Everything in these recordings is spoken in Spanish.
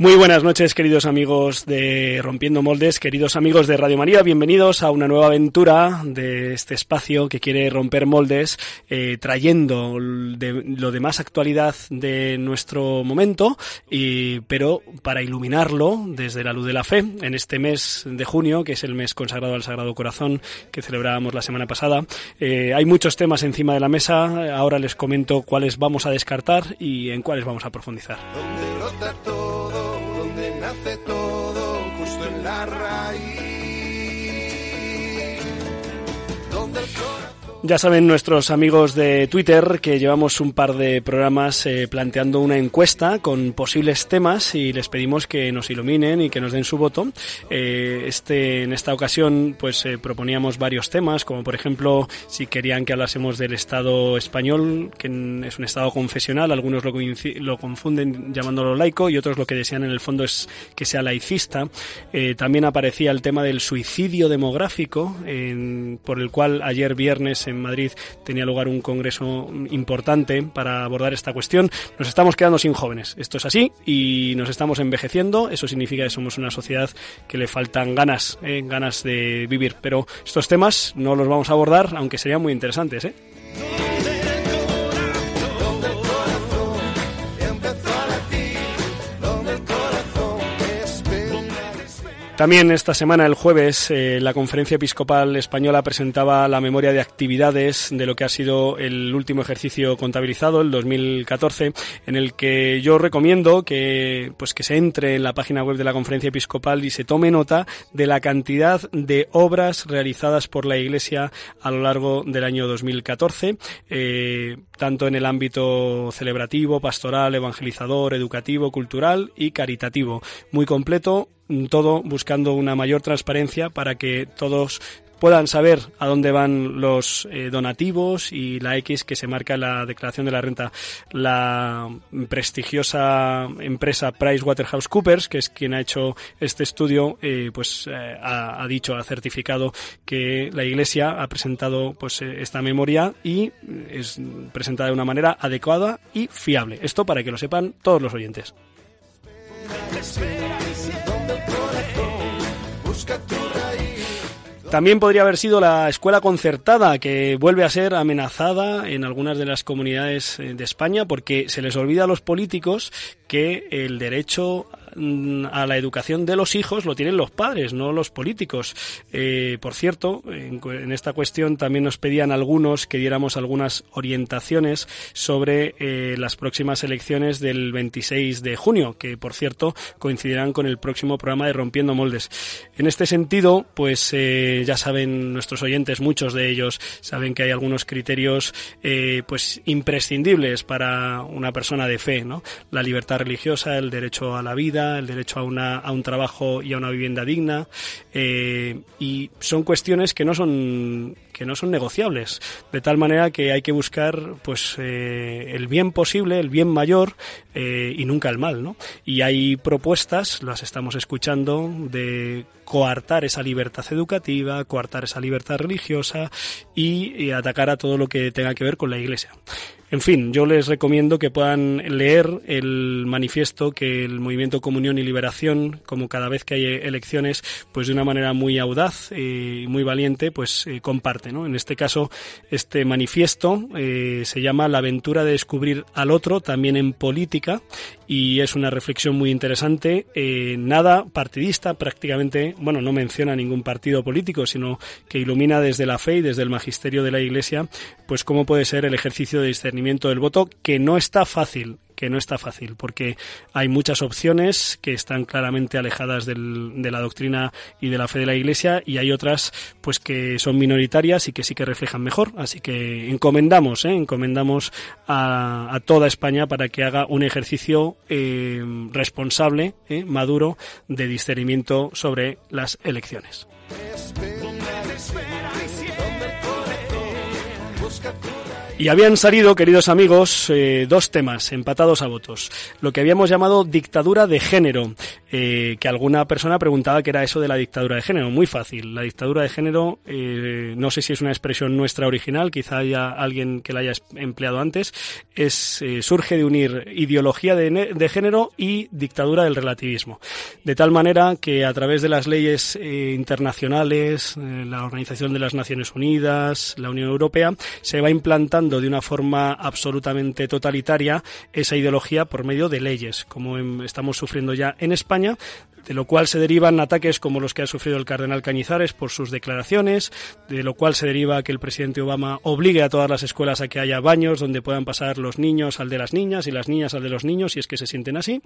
Muy buenas noches, queridos amigos de Rompiendo Moldes, queridos amigos de Radio María, bienvenidos a una nueva aventura de este espacio que quiere romper moldes, eh, trayendo lo de más actualidad de nuestro momento, y, pero para iluminarlo desde la luz de la fe, en este mes de junio, que es el mes consagrado al Sagrado Corazón que celebrábamos la semana pasada. Eh, hay muchos temas encima de la mesa, ahora les comento cuáles vamos a descartar y en cuáles vamos a profundizar. Justo en la raíz. Ya saben nuestros amigos de Twitter que llevamos un par de programas eh, planteando una encuesta con posibles temas y les pedimos que nos iluminen y que nos den su voto. Eh, este, en esta ocasión, pues eh, proponíamos varios temas, como por ejemplo si querían que hablásemos del Estado español, que es un Estado confesional, algunos lo, lo confunden llamándolo laico y otros lo que desean en el fondo es que sea laicista. también aparecía el tema del suicidio demográfico, por el cual ayer viernes en Madrid tenía lugar un congreso importante para abordar esta cuestión. Nos estamos quedando sin jóvenes. Esto es así y nos estamos envejeciendo. Eso significa que somos una sociedad que le faltan ganas, eh, ganas de vivir. Pero estos temas no los vamos a abordar, aunque serían muy interesantes. ¿eh? También esta semana, el jueves, eh, la Conferencia Episcopal Española presentaba la memoria de actividades de lo que ha sido el último ejercicio contabilizado, el 2014, en el que yo recomiendo que, pues, que se entre en la página web de la Conferencia Episcopal y se tome nota de la cantidad de obras realizadas por la Iglesia a lo largo del año 2014, eh, tanto en el ámbito celebrativo, pastoral, evangelizador, educativo, cultural y caritativo. Muy completo, todo buscando una mayor transparencia para que todos puedan saber a dónde van los eh, donativos y la X que se marca en la declaración de la renta. La prestigiosa empresa PricewaterhouseCoopers, que es quien ha hecho este estudio, eh, pues eh, ha, dicho, ha certificado que la Iglesia ha presentado pues esta memoria y es presentada de una manera adecuada y fiable. Esto para que lo sepan todos los oyentes. También podría haber sido la escuela concertada, que vuelve a ser amenazada en algunas de las comunidades eh, de España porque se les olvida a los políticos que el derecho a la educación de los hijos lo tienen los padres, no los políticos. Eh, por cierto, en, esta cuestión también nos pedían algunos que diéramos algunas orientaciones sobre eh, las próximas elecciones del 26 de junio, que por cierto coincidirán con el próximo programa de Rompiendo Moldes. En este sentido, pues eh, ya saben nuestros oyentes, muchos de ellos saben que hay algunos criterios pues imprescindibles para una persona de fe, ¿no? La libertad religiosa, el derecho a la vida, el derecho a, una, a un trabajo y a una vivienda digna, eh, y son cuestiones que no son que no son negociables, de tal manera que hay que buscar pues eh, el bien posible, el bien mayor eh, y nunca el mal, ¿no? Y hay propuestas, las estamos escuchando, de coartar esa libertad educativa, coartar esa libertad religiosa y atacar a todo lo que tenga que ver con la Iglesia. En fin, yo les recomiendo que puedan leer el manifiesto que el Movimiento Comunión y Liberación, como cada vez que hay elecciones, pues de una manera muy audaz y muy valiente, pues eh, comparte. ¿no? En este caso, este manifiesto eh, se llama La aventura de descubrir al otro, también en política, y es una reflexión muy interesante. Eh, nada partidista, prácticamente, bueno, no menciona ningún partido político, sino que ilumina desde la fe y desde el magisterio de la Iglesia, pues cómo puede ser el ejercicio de discernimiento del voto, que no está fácil que no está fácil, porque hay muchas opciones que están claramente alejadas de la doctrina y de la fe de la Iglesia, y hay otras pues que son minoritarias y que sí que reflejan mejor. Así que encomendamos, ¿eh? encomendamos a, toda España para que haga un ejercicio eh, responsable, ¿eh? maduro, de discernimiento sobre las elecciones. Y habían salido, queridos amigos, eh, dos temas empatados a votos. Lo que habíamos llamado dictadura de género, eh, que alguna persona preguntaba qué era eso de la dictadura de género. Muy fácil. La dictadura de género, eh, no sé si es una expresión nuestra original, quizá haya alguien que la haya empleado antes, es surge de unir ideología de, de, género y dictadura del relativismo. De tal manera que a través de las leyes internacionales, la Organización de las Naciones Unidas, la Unión Europea, se va implantando de una forma absolutamente totalitaria esa ideología por medio de leyes, como estamos sufriendo ya en España, de lo cual se derivan ataques como los que ha sufrido el cardenal Cañizares por sus declaraciones, de lo cual se deriva que el presidente Obama obligue a todas las escuelas a que haya baños donde puedan pasar los niños al de las niñas y las niñas al de los niños, si es que se sienten así,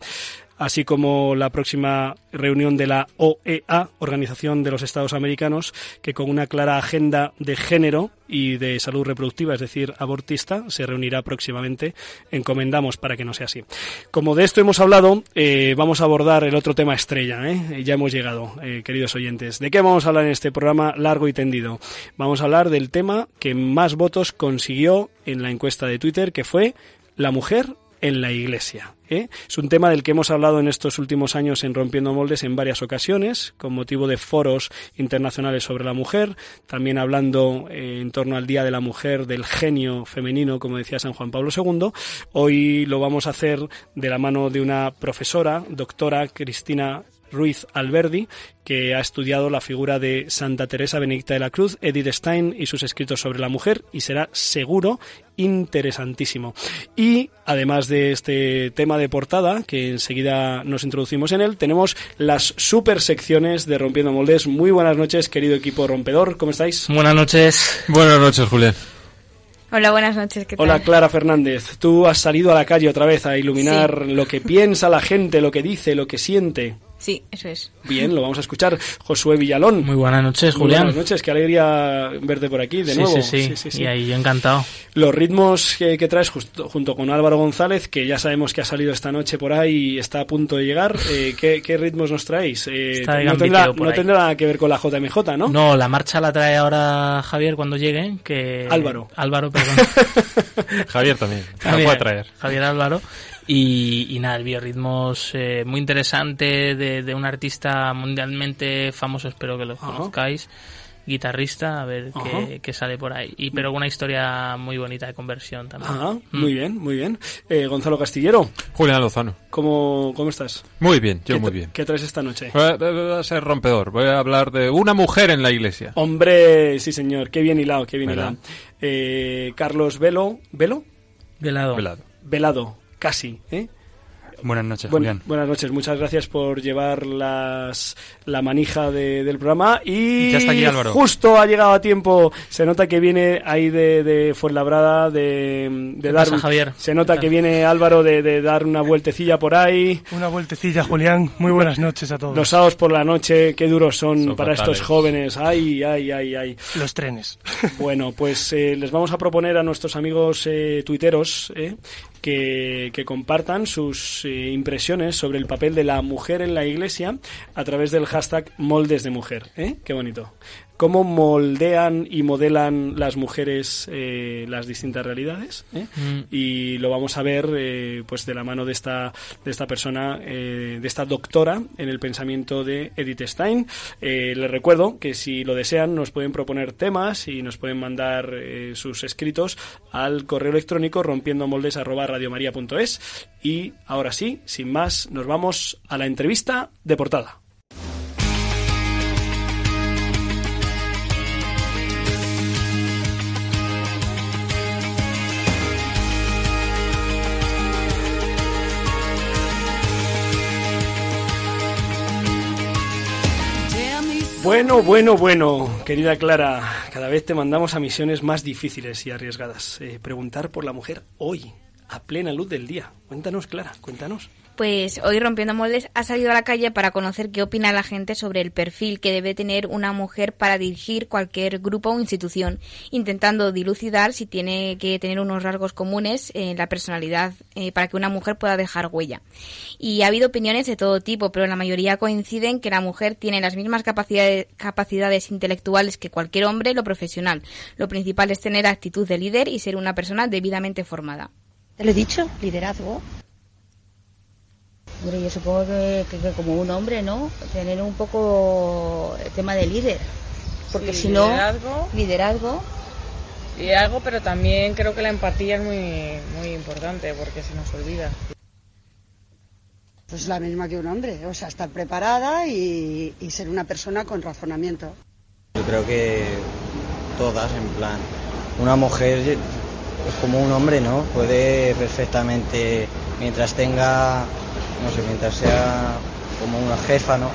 así como la próxima reunión de la OEA, Organización de los Estados Americanos, que con una clara agenda de género y de salud reproductiva, es decir, abortista, se reunirá próximamente. Encomendamos para que no sea así. Como de esto hemos hablado, eh, vamos a abordar el otro tema estrella ¿eh? Ya hemos llegado, eh, queridos oyentes. ¿De qué vamos a hablar en este programa largo y tendido? Vamos a hablar del tema que más votos consiguió en la encuesta de Twitter, que fue la mujer en la iglesia. ¿eh? Es un tema del que hemos hablado en estos últimos años en Rompiendo Moldes en varias ocasiones, con motivo de foros internacionales sobre la mujer, también hablando en torno al Día de la Mujer del genio femenino, como decía San Juan Pablo II. Hoy lo vamos a hacer de la mano de una profesora, doctora Cristina Ruiz Alberdi, que ha estudiado la figura de Santa Teresa Benedicta de la Cruz, Edith Stein y sus escritos sobre la mujer, y será seguro interesantísimo. Y además de este tema de portada, que enseguida nos introducimos en él, tenemos las super secciones de Rompiendo Moldes. Muy buenas noches, querido equipo rompedor, ¿cómo estáis? Buenas noches. Buenas noches, Julián. Hola, buenas noches. ¿qué tal? Hola, Clara Fernández. Tú has salido a la calle otra vez a iluminar lo que piensa la gente, lo que dice, lo que siente. Sí, eso es. Bien, lo vamos a escuchar. Josué Villalón. Muy buenas noches, Julián. buenas noches, qué alegría verte por aquí de nuevo. Sí sí, sí, Y ahí encantado. Los ritmos que, traes junto con Álvaro González, que ya sabemos que ha salido esta noche por ahí y está a punto de llegar, eh, ¿qué, ritmos nos traéis? Eh, no, tendrá, no tendrá, nada que ver con la JMJ, ¿no? No, la marcha la trae ahora Javier cuando llegue. que Álvaro. Álvaro, perdón. Javier también. Javier, puede traer. Javier Álvaro. Y, nada, el biorritmos eh, muy interesante de, un artista mundialmente famoso, espero que lo conozcáis, guitarrista, a ver qué, sale por ahí. Y pero una historia muy bonita de conversión también. Mm. Muy bien, muy bien. Eh, Gonzalo Castillero. Julián Lozano. ¿Cómo, ¿Cómo estás? Muy bien, yo muy bien. ¿Qué traes esta noche? Voy a, ser rompedor. Voy a hablar de una mujer en la iglesia. Hombre, sí señor. Qué bien hilado, qué bien hilado. Eh, Carlos Velo. ¿Velo? Velado. Velado. Velado casi, ¿eh? Buenas noches, Julián. buenas noches, muchas gracias por llevar las, la manija del programa. Y ya está aquí, Álvaro. justo ha llegado a tiempo. Se nota que viene ahí de, de Fuenlabrada, de, de dar. Javier? Se nota que viene Álvaro de, de, dar una vueltecilla por ahí. Una vueltecilla, Julián. Muy buenas noches a todos. Los sábados por la noche, qué duros son, para estos jóvenes. Ay, ay, ay, ay. Los trenes. Bueno, pues eh, les vamos a proponer a nuestros amigos eh, tuiteros eh, que, compartan sus eh, impresiones sobre el papel de la mujer en la iglesia a través del hashtag moldes de mujer. ¿eh? Qué bonito cómo moldean y modelan las mujeres eh, las distintas realidades ¿eh? mm. y lo vamos a ver eh, pues de la mano de esta de esta persona de esta doctora en el pensamiento de Edith Stein les recuerdo que si lo desean nos pueden proponer temas y nos pueden mandar sus escritos al correo electrónico rompiendo moldes y ahora sí sin más nos vamos a la entrevista de portada Bueno, bueno, bueno, querida Clara, cada vez te mandamos a misiones más difíciles y arriesgadas. Eh, preguntar por la mujer hoy, a plena luz del día. Cuéntanos, Clara, cuéntanos. Pues hoy Rompiendo Moldes ha salido a la calle para conocer qué opina la gente sobre el perfil que debe tener una mujer para dirigir cualquier grupo o institución, intentando dilucidar si tiene que tener unos rasgos comunes en la personalidad eh, para que una mujer pueda dejar huella. Y ha habido opiniones de todo tipo, pero la mayoría coinciden que la mujer tiene las mismas capacidades, capacidades intelectuales que cualquier hombre, lo profesional. Lo principal es tener actitud de líder y ser una persona debidamente formada. Te lo he dicho, liderazgo. Hombre, yo supongo que, como un hombre, ¿no? Tener un poco el tema de líder. Porque si no, liderazgo. Liderazgo, pero también creo que la empatía es muy, muy importante porque se nos olvida. Pues la misma que un hombre, o sea, estar preparada y, y ser una persona con razonamiento. Yo creo que todas, en plan, una mujer es como un hombre, ¿no? Puede perfectamente, mientras tenga no sé, mientras sea como una jefa, ¿no?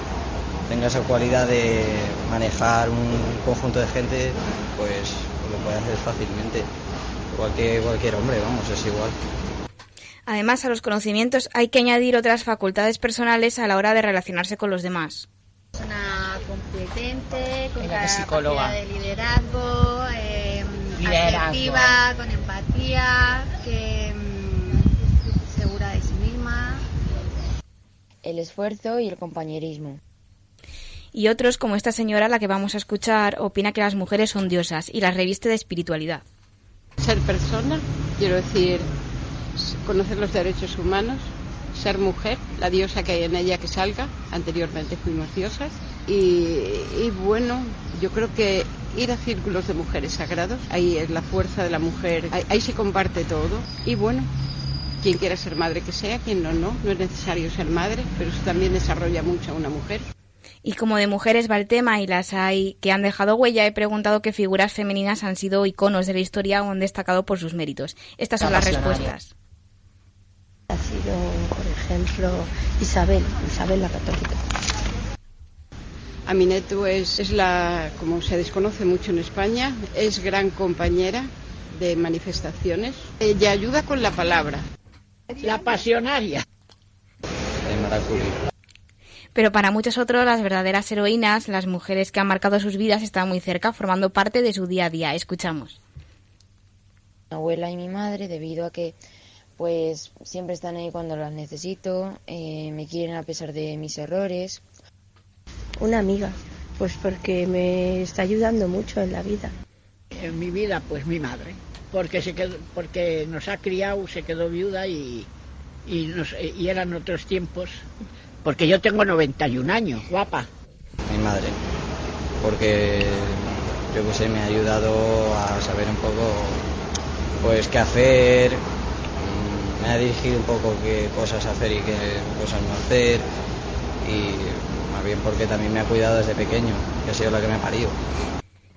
Tenga esa cualidad de manejar un conjunto de gente, pues lo puede hacer fácilmente. Igual que cualquier hombre, vamos, es igual. Además, a los conocimientos hay que añadir otras facultades personales a la hora de relacionarse con los demás. Una competente, con capacidad de liderazgo, eh, con empatía, que el esfuerzo y el compañerismo. Y otros, como esta señora, la que vamos a escuchar, opina que las mujeres son diosas y las reviste de espiritualidad. Ser persona, quiero decir, conocer los derechos humanos, ser mujer, la diosa que hay en ella que salga, anteriormente fuimos diosas, y, bueno, yo creo que ir a círculos de mujeres sagrados, ahí es la fuerza de la mujer, ahí se comparte todo, y bueno, quien quiera ser madre que sea, quien no, no. No es necesario ser madre, pero eso también desarrolla mucho a una mujer. Y como de mujeres va el tema y las hay que han dejado huella, he preguntado qué figuras femeninas han sido iconos de la historia o han destacado por sus méritos. Estas son las respuestas. Ha sido, por ejemplo, Isabel, Isabel la Católica. Aminetu es, es la, como se desconoce mucho en España, es gran compañera de manifestaciones. Ella ayuda con la palabra. La pasionaria. Pero para muchos otros, las verdaderas heroínas, las mujeres que han marcado sus vidas, están muy cerca, formando parte de su día a día. Escuchamos. Mi abuela y mi madre, debido a que pues siempre están ahí cuando las necesito, eh, me quieren a pesar de mis errores. Una amiga, pues porque me está ayudando mucho en la vida. En mi vida, pues mi madre porque se quedó, porque nos ha criado, se quedó viuda y, y, nos, y eran otros tiempos. Porque yo tengo 91 años, guapa. Mi madre, porque yo que sé, me ha ayudado a saber un poco pues qué hacer, me ha dirigido un poco qué cosas hacer y qué cosas no hacer y más bien porque también me ha cuidado desde pequeño, que ha sido la que me ha parido.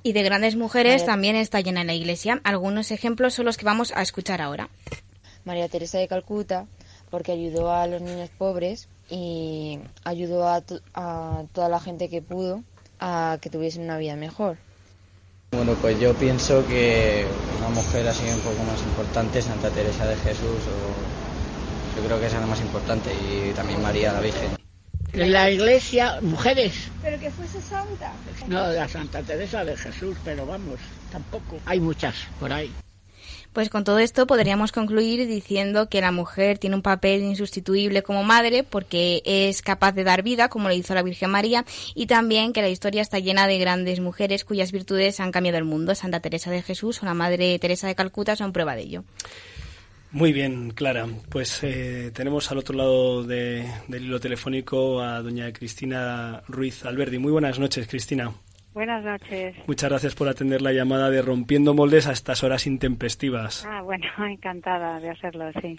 Y de grandes mujeres también está llena en la iglesia. Algunos ejemplos son los que vamos a escuchar ahora. María Teresa de Calcuta, porque ayudó a los niños pobres y ayudó a, toda la gente que pudo a que tuviesen una vida mejor. Bueno, pues yo pienso que una mujer así un poco más importante, Santa Teresa de Jesús, o yo creo que esa es la más importante, y también María la Virgen. En la iglesia, mujeres. Pero que fuese santa. No, la Santa Teresa de Jesús, pero vamos, tampoco. Hay muchas por ahí. Pues con todo esto podríamos concluir diciendo que la mujer tiene un papel insustituible como madre porque es capaz de dar vida, como lo hizo la Virgen María, y también que la historia está llena de grandes mujeres cuyas virtudes han cambiado el mundo. Santa Teresa de Jesús o la Madre Teresa de Calcuta son prueba de ello. Muy bien, Clara. Pues eh, tenemos al otro lado del hilo telefónico a doña Cristina Ruiz Alberdi. Muy buenas noches, Cristina. Buenas noches. Muchas gracias por atender la llamada de Rompiendo Moldes a estas horas intempestivas. Ah, bueno, encantada de hacerlo, sí.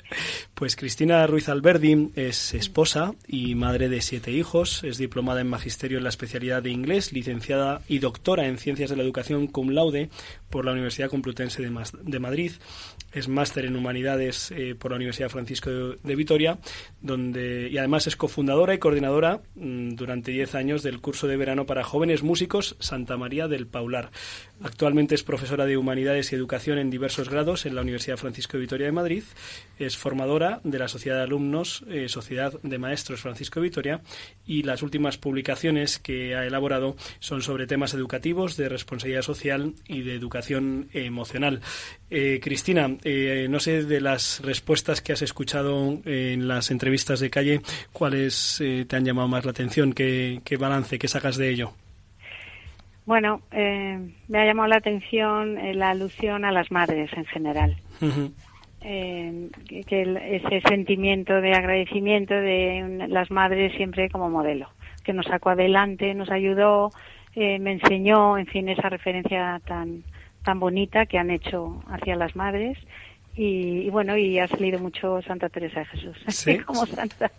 Pues Cristina Ruiz Alberdi es esposa y madre de siete hijos, es diplomada en Magisterio en la especialidad de inglés, licenciada y doctora en Ciencias de la Educación cum laude por la Universidad Complutense de, Madrid, es máster en Humanidades eh, por la Universidad Francisco de, Vitoria, donde, y además es cofundadora y coordinadora mm, durante diez años del curso de verano para jóvenes músicos Santa María del Paular. Actualmente es profesora de Humanidades y Educación en diversos grados en la Universidad Francisco de Vitoria de Madrid. Es formadora de la Sociedad de Alumnos, eh, Sociedad de Maestros Francisco de Vitoria y las últimas publicaciones que ha elaborado son sobre temas educativos, de responsabilidad social y de educación emocional. Eh, Cristina, eh, no sé de las respuestas que has escuchado en las entrevistas de calle, ¿cuáles te han llamado más la atención? ¿Qué, qué balance, qué sacas de ello? Bueno, eh, me ha llamado la atención eh, la alusión a las madres en general. Eh, que ese sentimiento de agradecimiento de las madres siempre como modelo, que nos sacó adelante, nos ayudó, me enseñó, en fin, esa referencia tan tan bonita que han hecho hacia las madres y, bueno, y ha salido mucho Santa Teresa de Jesús, ¿Sí? como santa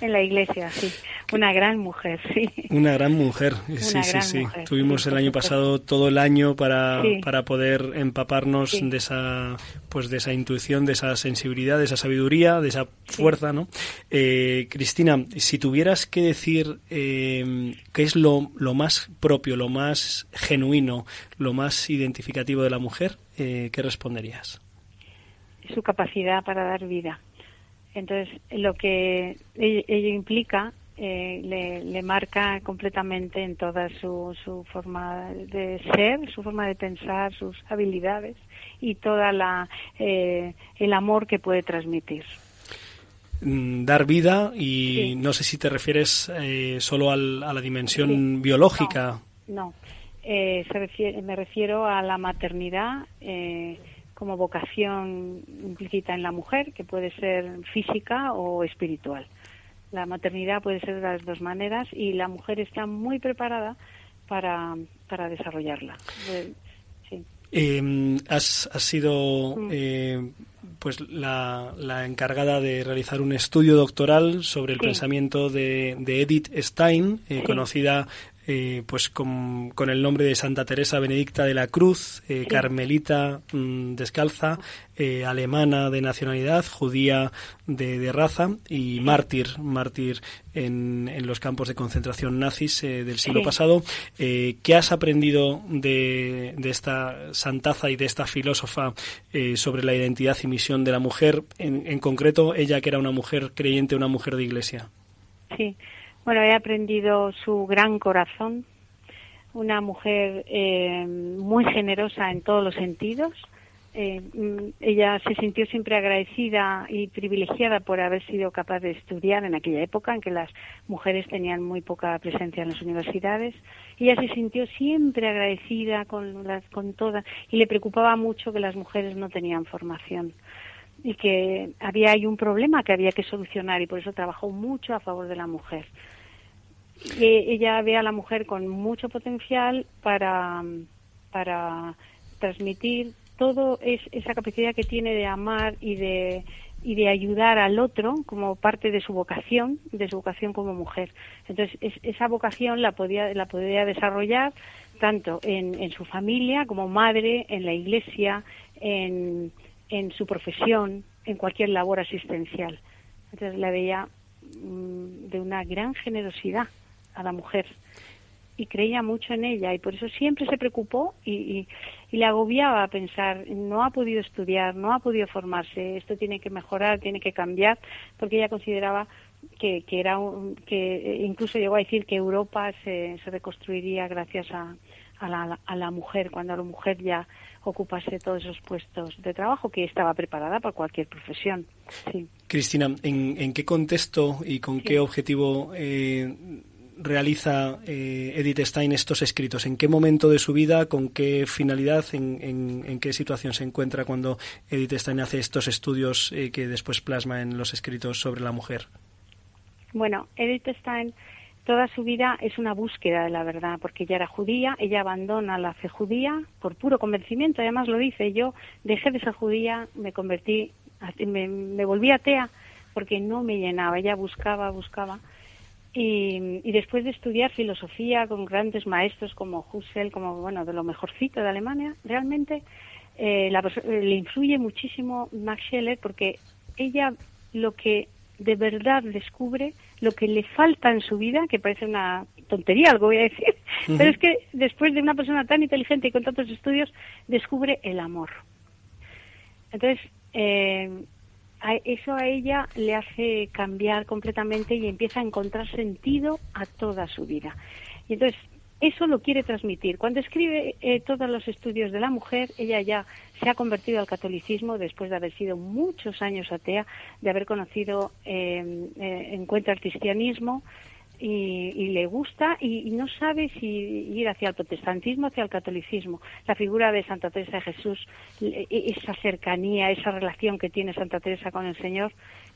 en la iglesia, sí. Una gran mujer, sí. Una gran mujer, sí, sí, sí. Tuvimos el año pasado todo el año para, para poder empaparnos de esa pues de esa intuición, de esa sensibilidad, de esa sabiduría, de esa fuerza, ¿no? Eh, Cristina, si tuvieras que decir eh, qué es lo, lo más propio, lo más genuino, lo más identificativo de la mujer, eh, ¿qué responderías? Su capacidad para dar vida. Entonces, lo que ello, implica eh, le, marca completamente en toda su, su forma de ser, su forma de pensar, sus habilidades y toda la eh, el amor que puede transmitir. Mm, dar vida y no sé si te refieres eh, solo a la dimensión biológica. No, se refiere, me refiero a la maternidad como vocación implícita en la mujer, que puede ser física o espiritual. La maternidad puede ser de las dos maneras y la mujer está muy preparada para, para desarrollarla. Em, has, sido mm. eh, pues la, la, encargada de realizar un estudio doctoral sobre el pensamiento de, de, Edith Stein, eh, conocida eh, pues con, con, el nombre de Santa Teresa Benedicta de la Cruz, eh, carmelita mm, descalza, eh, alemana de nacionalidad, judía de, raza y mártir, mártir en, en, los campos de concentración nazis del siglo pasado. ¿Qué has aprendido de, de, esta santaza y de esta filósofa sobre la identidad y misión de la mujer? En, en concreto, ella que era una mujer creyente, una mujer de iglesia. Sí. Bueno, he aprendido su gran corazón, una mujer eh, muy generosa en todos los sentidos. Eh, mm, ella se sintió siempre agradecida y privilegiada por haber sido capaz de estudiar en aquella época en que las mujeres tenían muy poca presencia en las universidades. Ella se sintió siempre agradecida con, con todas y le preocupaba mucho que las mujeres no tenían formación y que había ahí un problema que había que solucionar y por eso trabajó mucho a favor de la mujer ella ve a la mujer con mucho potencial para, para transmitir todo es, esa capacidad que tiene de amar y de y de ayudar al otro como parte de su vocación, de su vocación como mujer. Entonces, esa vocación la podía, la podía desarrollar tanto en, en, su familia como madre, en la iglesia, en, en su profesión, en cualquier labor asistencial. Entonces, la veía mm, de una gran generosidad a la mujer y creía mucho en ella y por eso siempre se preocupó y, le agobiaba a pensar no ha podido estudiar no ha podido formarse esto tiene que mejorar tiene que cambiar porque ella consideraba que, que era que incluso llegó a decir que Europa se, se reconstruiría gracias a, a, la, a la mujer cuando la mujer ya ocupase todos esos puestos de trabajo que estaba preparada para cualquier profesión. Sí. Cristina, ¿en, en qué contexto y con qué objetivo eh, realiza eh, Edith Stein estos escritos? ¿En qué momento de su vida, con qué finalidad, en, qué situación se encuentra cuando Edith Stein hace estos estudios eh, que después plasma en los escritos sobre la mujer? Bueno, Edith Stein toda su vida es una búsqueda de la verdad, porque ella era judía, ella abandona la fe judía por puro convencimiento, además lo dice, yo dejé de ser judía, me convertí, me volví atea porque no me llenaba, ella buscaba, buscaba y, después de estudiar filosofía con grandes maestros como Husserl, como bueno, de lo mejorcito de Alemania, realmente eh, le influye muchísimo Max Scheler porque ella lo que de verdad descubre, lo que le falta en su vida, que parece una tontería algo voy a decir, pero es que después de una persona tan inteligente y con tantos estudios, descubre el amor. Entonces, eh, eso a ella le hace cambiar completamente y empieza a encontrar sentido a toda su vida. Y entonces, eso lo quiere transmitir. Cuando escribe eh, todos los estudios de la mujer, ella ya se ha convertido al catolicismo después de haber sido muchos años atea, de haber conocido, eh, eh, el cristianismo, y, le gusta y, no sabe si ir hacia el protestantismo, hacia el catolicismo. La figura de Santa Teresa de Jesús, e, esa cercanía, esa relación que tiene Santa Teresa con el Señor,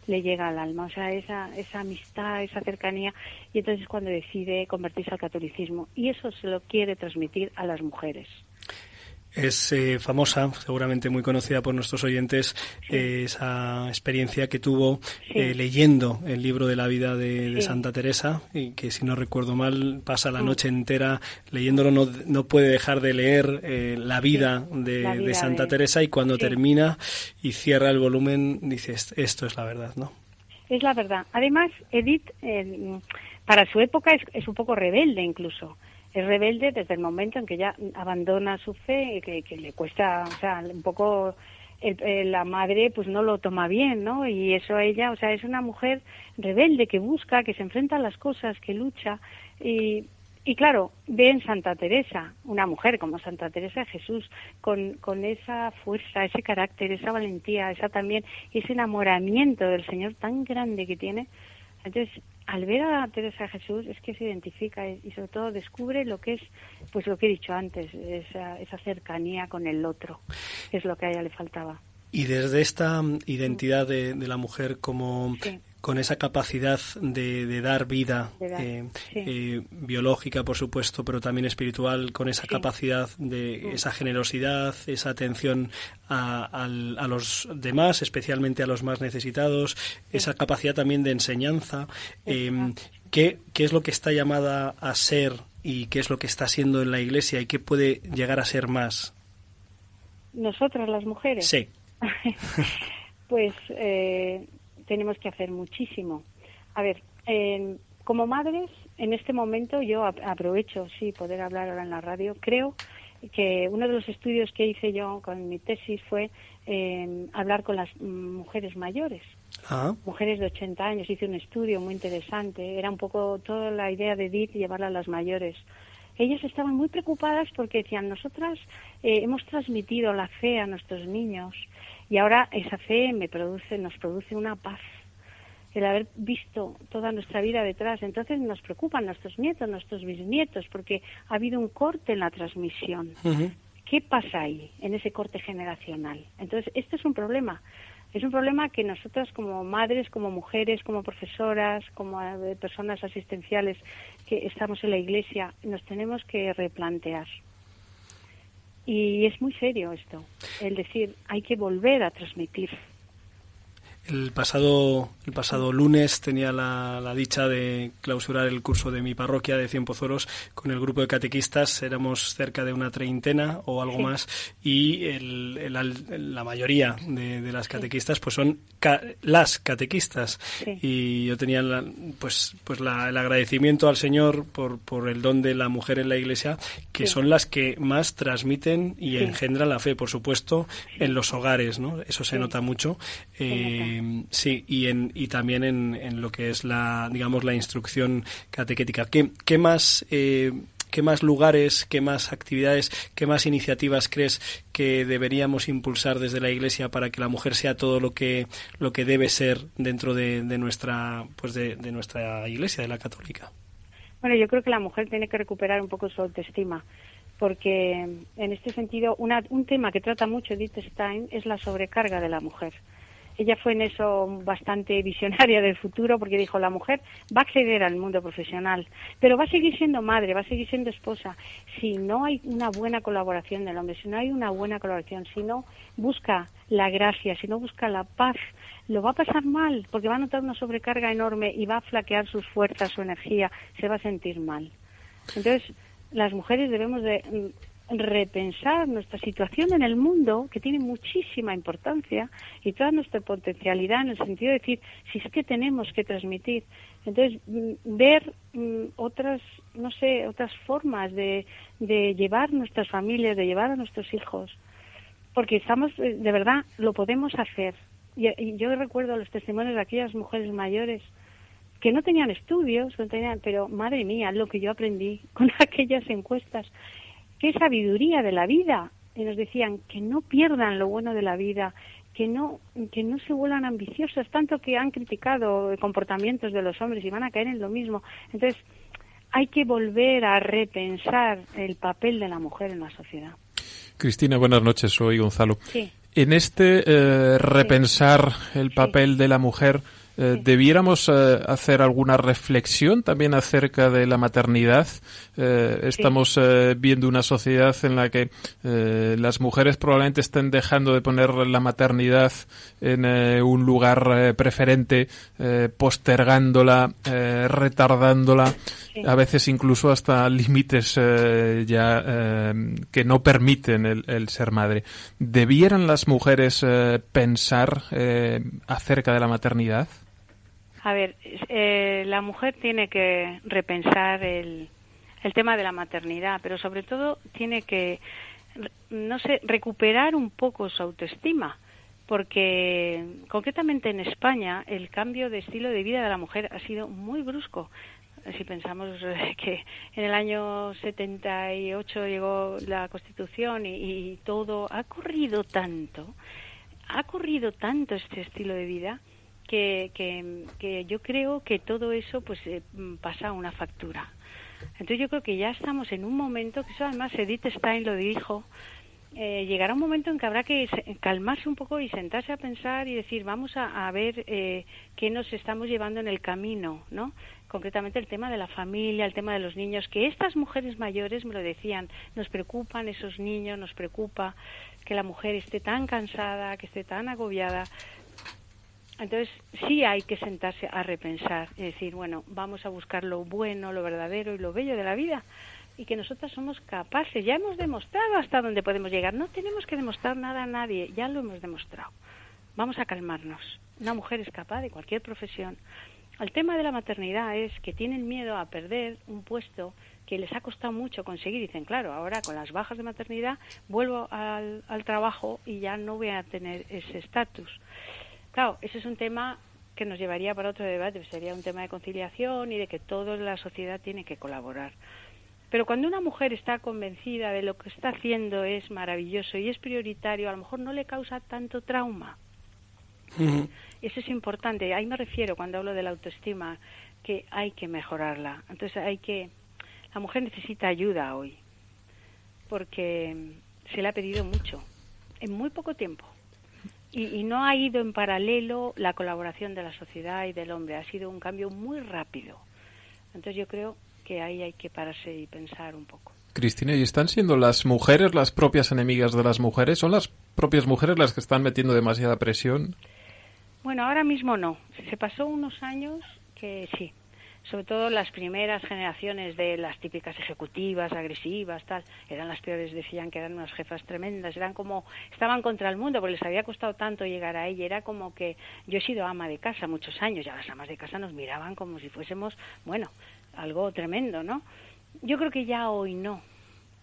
le llega al alma, o sea, esa, esa amistad, esa cercanía, y entonces es cuando decide convertirse al catolicismo. Y eso se lo quiere transmitir a las mujeres. Es eh, famosa, seguramente muy conocida por nuestros oyentes, eh, esa experiencia que tuvo eh, leyendo el libro de la vida de, Santa Teresa, y que si no recuerdo mal pasa la noche entera leyéndolo, no, no puede dejar de leer la vida de, Santa Teresa y cuando termina y cierra el volumen dice, esto es la verdad, ¿no? Es la verdad. Además, Edith, para su época es, es un poco rebelde incluso es rebelde desde el momento en que ya abandona su fe, que, que le cuesta, o sea, un poco la madre pues no lo toma bien, ¿no? Y eso ella, o sea, es una mujer rebelde que busca, que se enfrenta a las cosas, que lucha y, y claro, ve en Santa Teresa, una mujer como Santa Teresa de Jesús, con, con esa fuerza, ese carácter, esa valentía, esa también, ese enamoramiento del Señor tan grande que tiene. Entonces, al ver a Teresa Jesús es que se identifica y, sobre todo descubre lo que es, pues lo que he dicho antes, esa, esa cercanía con el otro, es lo que a ella le faltaba. Y desde esta identidad de, la mujer como con esa capacidad de, dar vida eh, eh, biológica, por supuesto, pero también espiritual, con esa capacidad de esa generosidad, esa atención a, los demás, especialmente a los más necesitados, esa capacidad también de enseñanza. Eh, ¿qué, ¿Qué es lo que está llamada a ser y qué es lo que está siendo en la Iglesia y qué puede llegar a ser más? Nosotras las mujeres. Sí. pues eh, tenemos que hacer muchísimo. A ver, como madres, en este momento yo aprovecho, sí, poder hablar ahora en la radio. Creo que uno de los estudios que hice yo con mi tesis fue em, hablar con las mujeres mayores. Ah. Mujeres de 80 años, hice un estudio muy interesante. Era un poco toda la idea de Edith llevarla a las mayores ellas estaban muy preocupadas porque decían, nosotras eh, hemos transmitido la fe a nuestros niños y ahora esa fe me produce, nos produce una paz. El haber visto toda nuestra vida detrás, entonces nos preocupan nuestros nietos, nuestros bisnietos, porque ha habido un corte en la transmisión. ¿Qué pasa ahí, en ese corte generacional? Entonces, este es un problema. Es un problema que nosotras como madres, como mujeres, como profesoras, como eh, personas asistenciales que estamos en la iglesia, nos tenemos que replantear. Y es muy serio esto, el decir, hay que volver a transmitir el pasado, el pasado lunes tenía la, dicha de clausurar el curso de mi parroquia de Cien Pozuelos con el grupo de catequistas. Éramos cerca de una treintena o algo más y la mayoría de, las catequistas pues son las catequistas. Y yo tenía pues, pues el agradecimiento al Señor por, por el don de la mujer en la iglesia, que son las que más transmiten y engendran la fe, por supuesto, en los hogares. ¿no? Eso se nota mucho. Eh, sí, y, en, y también en, en, lo que es la, digamos, la instrucción catequética. ¿Qué, qué más... Eh, ¿Qué más lugares, qué más actividades, qué más iniciativas crees que deberíamos impulsar desde la Iglesia para que la mujer sea todo lo que lo que debe ser dentro de, de nuestra pues de, nuestra Iglesia, de la católica? Bueno, yo creo que la mujer tiene que recuperar un poco su autoestima, porque en este sentido una, un tema que trata mucho Edith Stein es la sobrecarga de la mujer ella fue en eso bastante visionaria del futuro porque dijo la mujer va a acceder al mundo profesional, pero va a seguir siendo madre, va a seguir siendo esposa. Si no hay una buena colaboración del hombre, si no hay una buena colaboración, si no busca la gracia, si no busca la paz, lo va a pasar mal porque va a notar una sobrecarga enorme y va a flaquear sus fuerzas, su energía, se va a sentir mal. Entonces, las mujeres debemos de repensar nuestra situación en el mundo, que tiene muchísima importancia, y toda nuestra potencialidad en el sentido de decir, si es que tenemos que transmitir. Entonces, mm, ver mm, otras, no sé, otras formas de, de llevar nuestras familias, de llevar a nuestros hijos, porque estamos, eh, de verdad, lo podemos hacer. Y, yo recuerdo los testimonios de aquellas mujeres mayores que no tenían estudios, no tenían, pero madre mía, lo que yo aprendí con aquellas encuestas qué sabiduría de la vida. Y nos decían que no pierdan lo bueno de la vida, que no, que no se vuelvan ambiciosas, tanto que han criticado comportamientos de los hombres y van a caer en lo mismo. Entonces, hay que volver a repensar el papel de la mujer en la sociedad. Cristina, buenas noches. Soy Gonzalo. En este eh, repensar el papel de la mujer, eh, ¿Debiéramos eh, hacer alguna reflexión también acerca de la maternidad? Eh, estamos viendo una sociedad en la que las mujeres probablemente estén dejando de poner la maternidad en un lugar preferente, postergándola, retardándola, a veces incluso hasta límites ya que no permiten el, el, ser madre. ¿Debieran las mujeres pensar acerca de la maternidad? A ver, eh, la mujer tiene que repensar el, el tema de la maternidad, pero sobre todo tiene que, no sé, recuperar un poco su autoestima, porque concretamente en España el cambio de estilo de vida de la mujer ha sido muy brusco. Si pensamos que en el año 78 llegó la Constitución y, y todo, ha corrido tanto, ha corrido tanto este estilo de vida que, que, yo creo que todo eso pues eh, pasa a una factura. Entonces yo creo que ya estamos en un momento, que eso además Edith Stein lo dijo, eh, llegará un momento en que habrá que calmarse un poco y sentarse a pensar y decir, vamos a, ver eh, qué nos estamos llevando en el camino, ¿no? Concretamente el tema de la familia, el tema de los niños, que estas mujeres mayores me lo decían, nos preocupan esos niños, nos preocupa que la mujer esté tan cansada, que esté tan agobiada. Entonces, sí hay que sentarse a repensar y decir, bueno, vamos a buscar lo bueno, lo verdadero y lo bello de la vida y que nosotras somos capaces. Ya hemos demostrado hasta dónde podemos llegar. No tenemos que demostrar nada a nadie, ya lo hemos demostrado. Vamos a calmarnos. Una mujer es capaz de cualquier profesión. El tema de la maternidad es que tienen miedo a perder un puesto que les ha costado mucho conseguir. Dicen, claro, ahora con las bajas de maternidad vuelvo al, al trabajo y ya no voy a tener ese estatus. Claro, ese es un tema que nos llevaría para otro debate, sería un tema de conciliación y de que toda la sociedad tiene que colaborar. Pero cuando una mujer está convencida de lo que está haciendo es maravilloso y es prioritario, a lo mejor no le causa tanto trauma. Eso es importante. Ahí me refiero cuando hablo de la autoestima, que hay que mejorarla. Entonces hay que. La mujer necesita ayuda hoy, porque se le ha pedido mucho, en muy poco tiempo. Y, no ha ido en paralelo la colaboración de la sociedad y del hombre, ha sido un cambio muy rápido. Entonces yo creo que ahí hay que pararse y pensar un poco. Cristina, ¿y están siendo las mujeres las propias enemigas de las mujeres? ¿Son las propias mujeres las que están metiendo demasiada presión? Bueno, ahora mismo no. Se pasó unos años que sí, sobre todo las primeras generaciones de las típicas ejecutivas, agresivas, tal, eran las peores, decían que eran unas jefas tremendas, eran como, estaban contra el mundo porque les había costado tanto llegar a ella, era como que yo he sido ama de casa muchos años, ya las amas de casa nos miraban como si fuésemos, bueno, algo tremendo, ¿no? Yo creo que ya hoy no,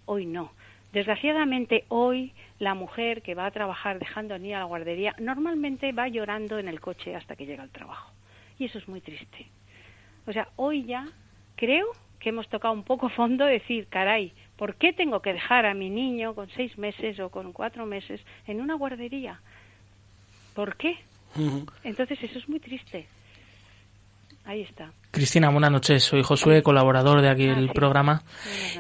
hoy no. Desgraciadamente hoy la mujer que va a trabajar dejando niño a la guardería normalmente va llorando en el coche hasta que llega al trabajo. Y eso es muy triste. O sea, hoy ya creo que hemos tocado un poco fondo decir, caray, ¿por qué tengo que dejar a mi niño con seis meses o con cuatro meses en una guardería? ¿Por qué? Entonces eso es muy triste. Ahí está. Cristina, buenas noches. Soy Josué, colaborador de aquí del programa.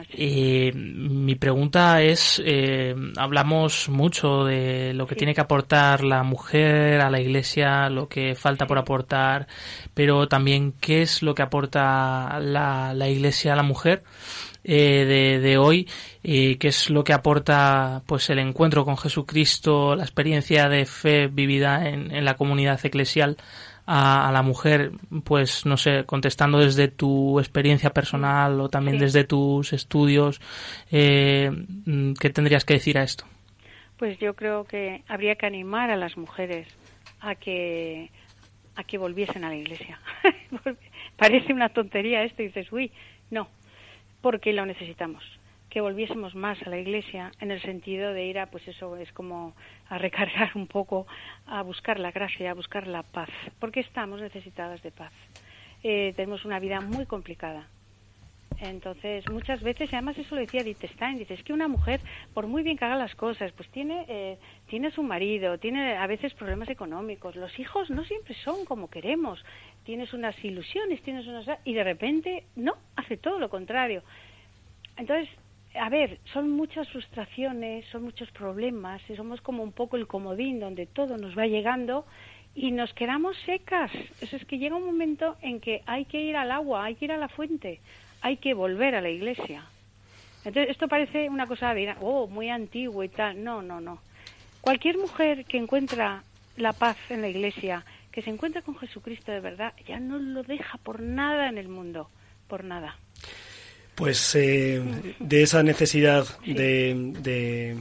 Eh, mi pregunta es, eh, hablamos mucho de lo que tiene que aportar la mujer a la iglesia, lo que falta por aportar, pero también qué es lo que aporta la, la iglesia a la mujer. Eh, de, de, hoy, qué es lo que aporta pues el encuentro con Jesucristo, la experiencia de fe vivida en, en la comunidad eclesial a, la mujer, pues no sé, contestando desde tu experiencia personal o también desde tus estudios, eh, ¿qué tendrías que decir a esto? Pues yo creo que habría que animar a las mujeres a que a que volviesen a la iglesia. Parece una tontería esto y dices, uy, no, porque lo necesitamos que volviésemos más a la iglesia en el sentido de ir a, pues eso es como a recargar un poco, a buscar la gracia, a buscar la paz, porque estamos necesitadas de paz. Eh, tenemos una vida muy complicada. Entonces, muchas veces, y además eso lo decía Edith Stein, dice, es que una mujer, por muy bien que haga las cosas, pues tiene, eh, tiene su marido, tiene a veces problemas económicos, los hijos no siempre son como queremos, tienes unas ilusiones, tienes unas... y de repente, no, hace todo lo contrario. Entonces, a ver, son muchas frustraciones, son muchos problemas, y somos como un poco el comodín donde todo nos va llegando y nos quedamos secas. Eso es que llega un momento en que hay que ir al agua, hay que ir a la fuente, hay que volver a la iglesia. Entonces, esto parece una cosa de, oh, muy antiguo y tal. No, no, no. Cualquier mujer que encuentra la paz en la iglesia, que se encuentra con Jesucristo de verdad, ya no lo deja por nada en el mundo, por nada. Pues eh, de esa necesidad de, de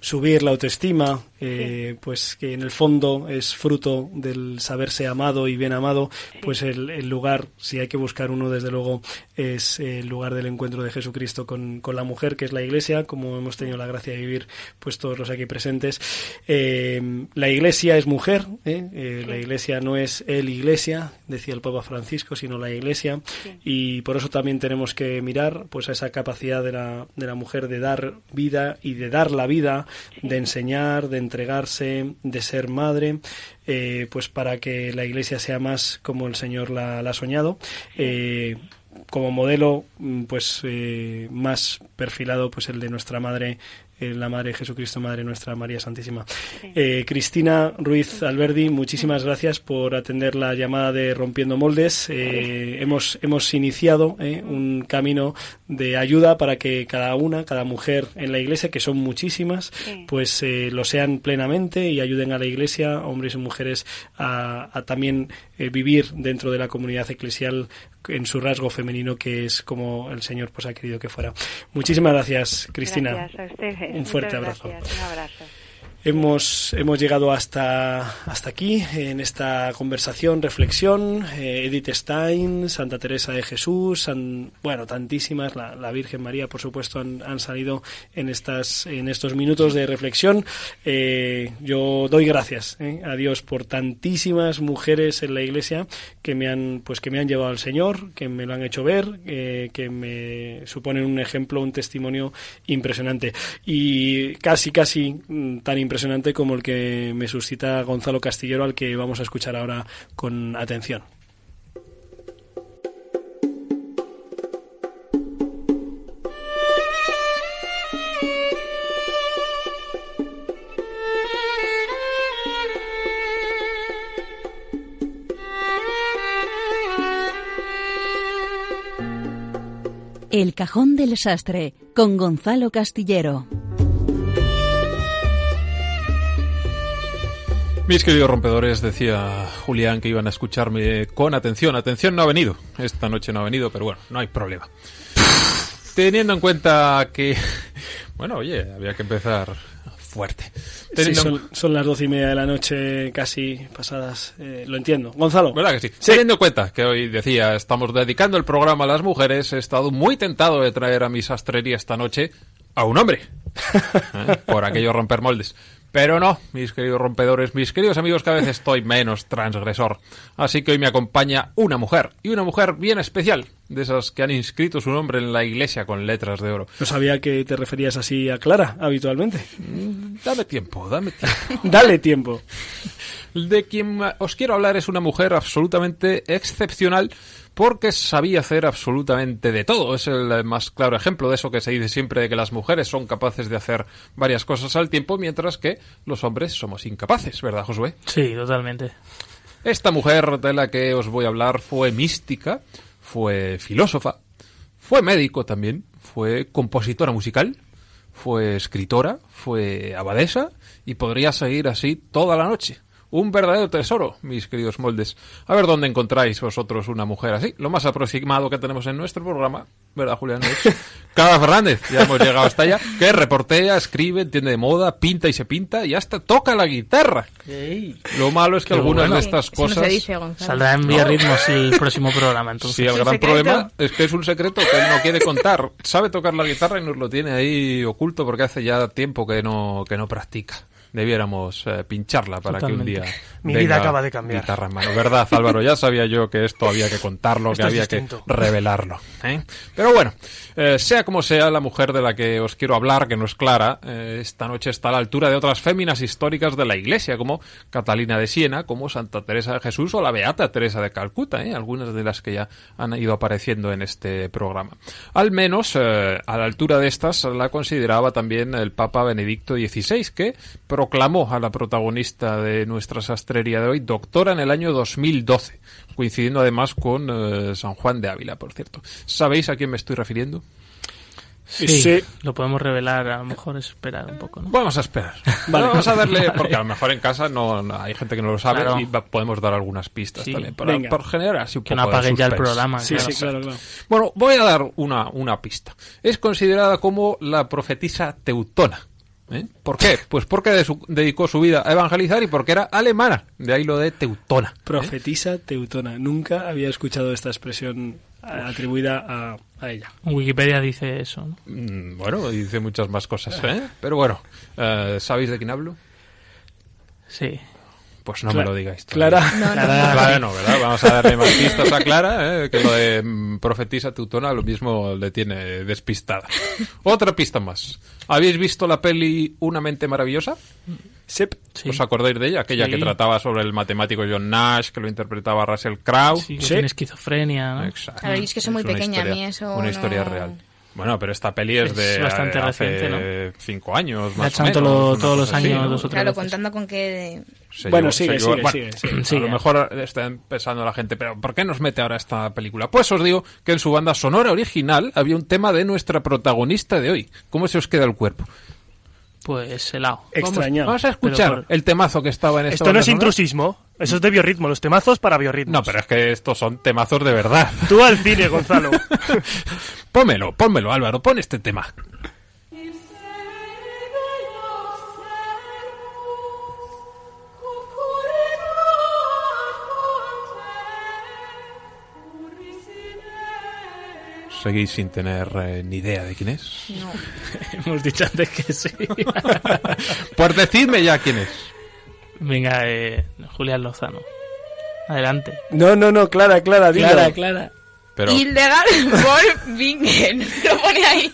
subir la autoestima, eh, pues que en el fondo es fruto del saberse amado y bien amado, pues el, lugar, si hay que buscar uno, desde luego, es el lugar del encuentro de Jesucristo con, con, la mujer, que es la iglesia, como hemos tenido la gracia de vivir, pues todos los aquí presentes. Eh, la iglesia es mujer, ¿eh? la iglesia no es el iglesia, decía el Papa Francisco, sino la iglesia, y por eso también tenemos que mirar pues a esa capacidad de la, de la mujer de dar vida y de dar la vida, de enseñar, de entregarse, de ser madre, eh, pues para que la Iglesia sea más como el Señor la, ha soñado. Eh, como modelo mm, pues eh, más perfilado pues el de nuestra madre la Madre de Jesucristo, Madre nuestra María Santísima. Eh, Cristina Ruiz Alberdi, muchísimas gracias por atender la llamada de Rompiendo Moldes. Eh, hemos, hemos iniciado eh, un camino de ayuda para que cada una, cada mujer en la Iglesia, que son muchísimas, pues lo sean plenamente y ayuden a la Iglesia, hombres y mujeres, a, a también vivir dentro de la comunidad eclesial en su rasgo femenino que es como el Señor pues ha querido que fuera. Muchísimas gracias, Cristina. Gracias a usted. Un fuerte abrazo. Un abrazo. Hemos, hemos llegado hasta, hasta aquí en esta conversación, reflexión. Eh, Edith Stein, Santa Teresa de Jesús, bueno, tantísimas, la, Virgen María, por supuesto, han, han, salido en, estas, en estos minutos de reflexión. Eh, yo doy gracias eh, a Dios por tantísimas mujeres en la Iglesia que me han, pues, que me han llevado al Señor, que me lo han hecho ver, que me suponen un ejemplo, un testimonio impresionante. Y casi, casi mm, tan impresionante impresionante como el que me suscita Gonzalo Castillero, al que vamos a escuchar ahora con atención. El cajón del sastre con Gonzalo Castillero. Mis queridos rompedores, decía Julián que iban a escucharme con atención. Atención no ha venido. Esta noche no ha venido, pero bueno, no hay problema. Teniendo en cuenta que, bueno, oye, había que empezar fuerte. son, las doce y media de la noche, casi pasadas. Eh, lo entiendo. Gonzalo. ¿Verdad que sí? Teniendo en cuenta que hoy decía, estamos dedicando el programa a las mujeres, he estado muy tentado de traer a mi sastrería esta noche a un hombre. ¿Eh? Por aquello romper moldes. Pero no, mis queridos rompedores, mis queridos amigos, cada vez estoy menos transgresor. Así que hoy me acompaña una mujer, y una mujer bien especial, de esas que han inscrito su nombre en la iglesia con letras de oro. No sabía que te referías así a Clara, habitualmente. Mm, dame tiempo, dame tiempo. Dale tiempo. De quien os quiero hablar es una mujer absolutamente excepcional porque sabía hacer absolutamente de todo. Es el más claro ejemplo de eso que se dice siempre de que las mujeres son capaces de hacer varias cosas al tiempo, mientras que los hombres somos incapaces, ¿verdad, Josué? Sí, totalmente. Esta mujer de la que os voy a hablar fue mística, fue filósofa, fue médico también, fue compositora musical, fue escritora, fue abadesa y podría seguir así toda la noche un verdadero tesoro, mis queridos moldes. A ver dónde encontráis vosotros una mujer así. Lo más aproximado que tenemos en nuestro programa, ¿verdad, Julián? Cada Fernández, ya hemos llegado hasta allá, que reportea, escribe, entiende de moda, pinta y se pinta y hasta toca la guitarra. Lo malo es que algunas de estas cosas... Saldrá en vía ritmos el próximo programa, entonces. Sí, el gran problema es que es un secreto que él no quiere contar. Sabe tocar la guitarra y nos lo tiene ahí oculto porque hace ya tiempo que no, que no practica debiéramos eh, pincharla para que un día mi vida acaba de cambiar. guitarra en mano. Verdad Álvaro ya sabía yo que esto había que contarlo que había que revelarlo ¿eh? pero bueno eh, sea como sea la mujer de la que os quiero hablar que no es Clara esta noche está a la altura de otras féminas históricas de la Iglesia como Catalina de Siena como Santa Teresa de Jesús o la Beata Teresa de Calcuta algunas de las que ya han ido apareciendo en este programa. Al menos a la altura de estas la consideraba también el Papa Benedicto XVI que proclamó a la protagonista de nuestra sastrería de hoy doctora en el año 2012, coincidiendo además con eh, San Juan de Ávila, por cierto. ¿Sabéis a quién me estoy refiriendo? Sí, lo podemos revelar, a lo mejor es esperar un poco, ¿no? Vamos a esperar. Vamos a darle, porque a lo mejor en casa no, hay gente que no lo sabe y podemos dar algunas pistas también. por generar así un que no apaguen ya el programa. Sí, sí, claro, claro. Bueno, voy a dar una, una pista. Es considerada como la profetisa teutona. ¿Eh? ¿Por qué? Pues porque dedicó su vida a evangelizar y porque era alemana, de ahí lo de teutona. ¿eh? Profetisa teutona. Nunca había escuchado esta expresión atribuida a, a ella. Wikipedia dice eso. Mm, bueno, dice muchas más cosas, ¿eh? Pero bueno, ¿sabéis de quién hablo? Sí. Pues no me lo digáis. Clara. No, Clara no, ¿verdad? Vamos a darle más pistas a Clara, ¿eh? que lo de mm, profetisa teutona lo mismo le tiene despistada. Otra pista más. ¿Habéis visto la peli Una mente maravillosa? Sí. ¿Os acordáis de ella? Aquella que trataba sobre el matemático John Nash, que lo interpretaba Russell Crowe. Sí, tiene esquizofrenia. ¿no? Exacto. A ver, es que soy muy pequeña, a mí eso Una historia real. Bueno, pero esta peli es, de bastante hace reciente, ¿no? cinco años, más o menos. todos los años, dos o Claro, contando con que... bueno, sigue, sigue, sigue, A lo mejor está empezando la gente, pero ¿por qué nos mete ahora esta película? Pues os digo que en su banda sonora original había un tema de nuestra protagonista de hoy. ¿Cómo se os queda el cuerpo? Pues helado. Extrañado. Vamos, a escuchar el temazo que estaba en esta Esto no es intrusismo. Eso es de biorritmo, los temazos para biorritmo. No, pero es que estos son temazos de verdad. Tú al cine, Gonzalo. pónmelo, pónmelo, Álvaro, pon este tema. Seguís sin tener eh, ni idea de quién es. No. Hemos dicho antes que sí. pues decidme ya quién es. Venga, eh, Julián Lozano. Adelante. No, no, no, Clara, Clara, dilo. Clara, Clara. Pero... Hildegard von Bingen. Lo pone ahí.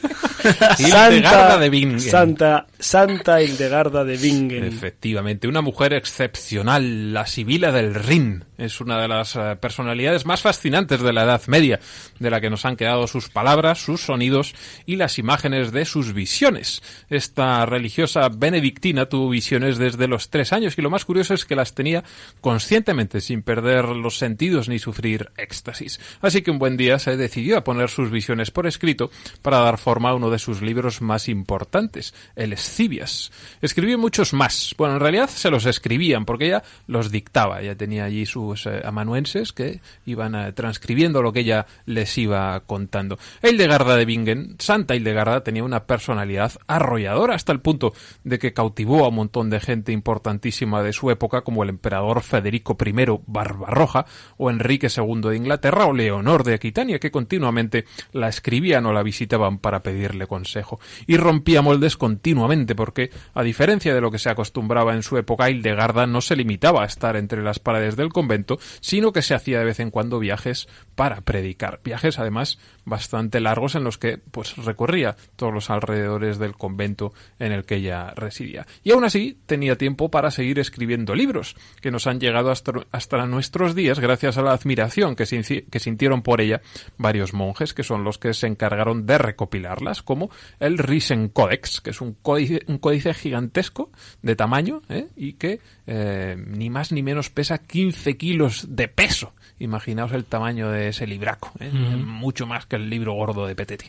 Hildegarda de Bingen. Santa, Santa Hildegarda de Bingen. Efectivamente, una mujer excepcional, la Sibila del Rin. Es una de las eh, personalidades más fascinantes de la Edad Media, de la que nos han quedado sus palabras, sus sonidos y las imágenes de sus visiones. Esta religiosa benedictina tuvo visiones desde los tres años y lo más curioso es que las tenía conscientemente, sin perder los sentidos ni sufrir éxtasis. Así que un buen día se decidió a poner sus visiones por escrito para dar forma a uno de sus libros más importantes, el Escibias. Escribió muchos más. Bueno, en realidad se los escribían porque ella los dictaba. Ella tenía allí sus eh, amanuenses que iban eh, transcribiendo lo que ella les iba contando. Hildegarda de Bingen, Santa Hildegarda, tenía una personalidad arrolladora hasta el punto de que cautivó a un montón de gente importantísima de su época como el emperador Federico I Barbarroja o Enrique II de Inglaterra o Leonor de Aquitania que continuamente la escribían o la visitaban para pedirle consejo. Y rompía moldes continuamente porque, a diferencia de lo que se acostumbraba en su época, Hildegarda no se limitaba a estar entre las paredes del convento, sino que se hacía de vez en cuando viajes para predicar. Viajes, además, bastante largos en los que pues recorría todos los alrededores del convento en el que ella residía. Y aún así tenía tiempo para seguir escribiendo libros, que nos han llegado hasta, hasta nuestros días gracias a la admiración que, sintieron por ella varios monjes, que son los que se encargaron de recopilarlas, como el Risen Codex, que es un códice, un códice gigantesco de tamaño ¿eh? y que eh, ni más ni menos pesa 15 kilos de peso Imaginaos el tamaño de ese libraco, ¿eh? mucho más que el libro gordo de Petetti.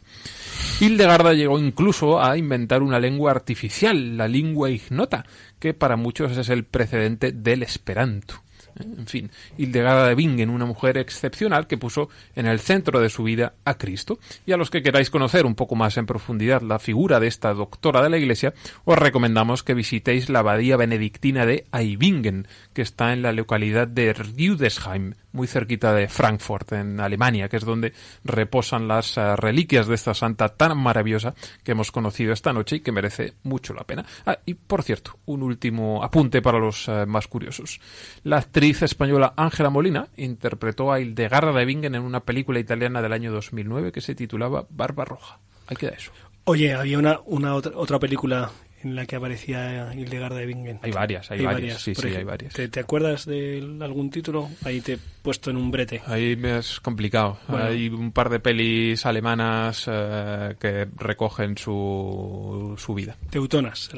Hildegarda llegó incluso a inventar una lengua artificial, la lengua ignota, que para muchos es el precedente del esperanto. En fin, Hildegard de Bingen, una mujer excepcional que puso en el centro de su vida a Cristo. Y a los que queráis conocer un poco más en profundidad la figura de esta doctora de la Iglesia, os recomendamos que visitéis la abadía benedictina de Aibingen, que está en la localidad de Rüdesheim, muy cerquita de Frankfurt, en Alemania, que es donde reposan las eh, reliquias de esta santa tan maravillosa que hemos conocido esta noche y que merece mucho la pena. Ah, y por cierto, un último apunte para los eh, más curiosos. La actriz española Ángela Molina interpretó a Hildegarda de Bingen en una película italiana del año 2009 que se titulaba Barba Roja. Ahí queda eso. Oye, había una, una otra, otra película en la que aparecía Hildegard de Bingen. Hay varias, hay, varias, sí, sí, hay varias. ¿te, acuerdas de algún título? Ahí te he puesto en un brete. Ahí me es complicado. Hay un par de pelis alemanas eh, que recogen su, su vida. Teutonas.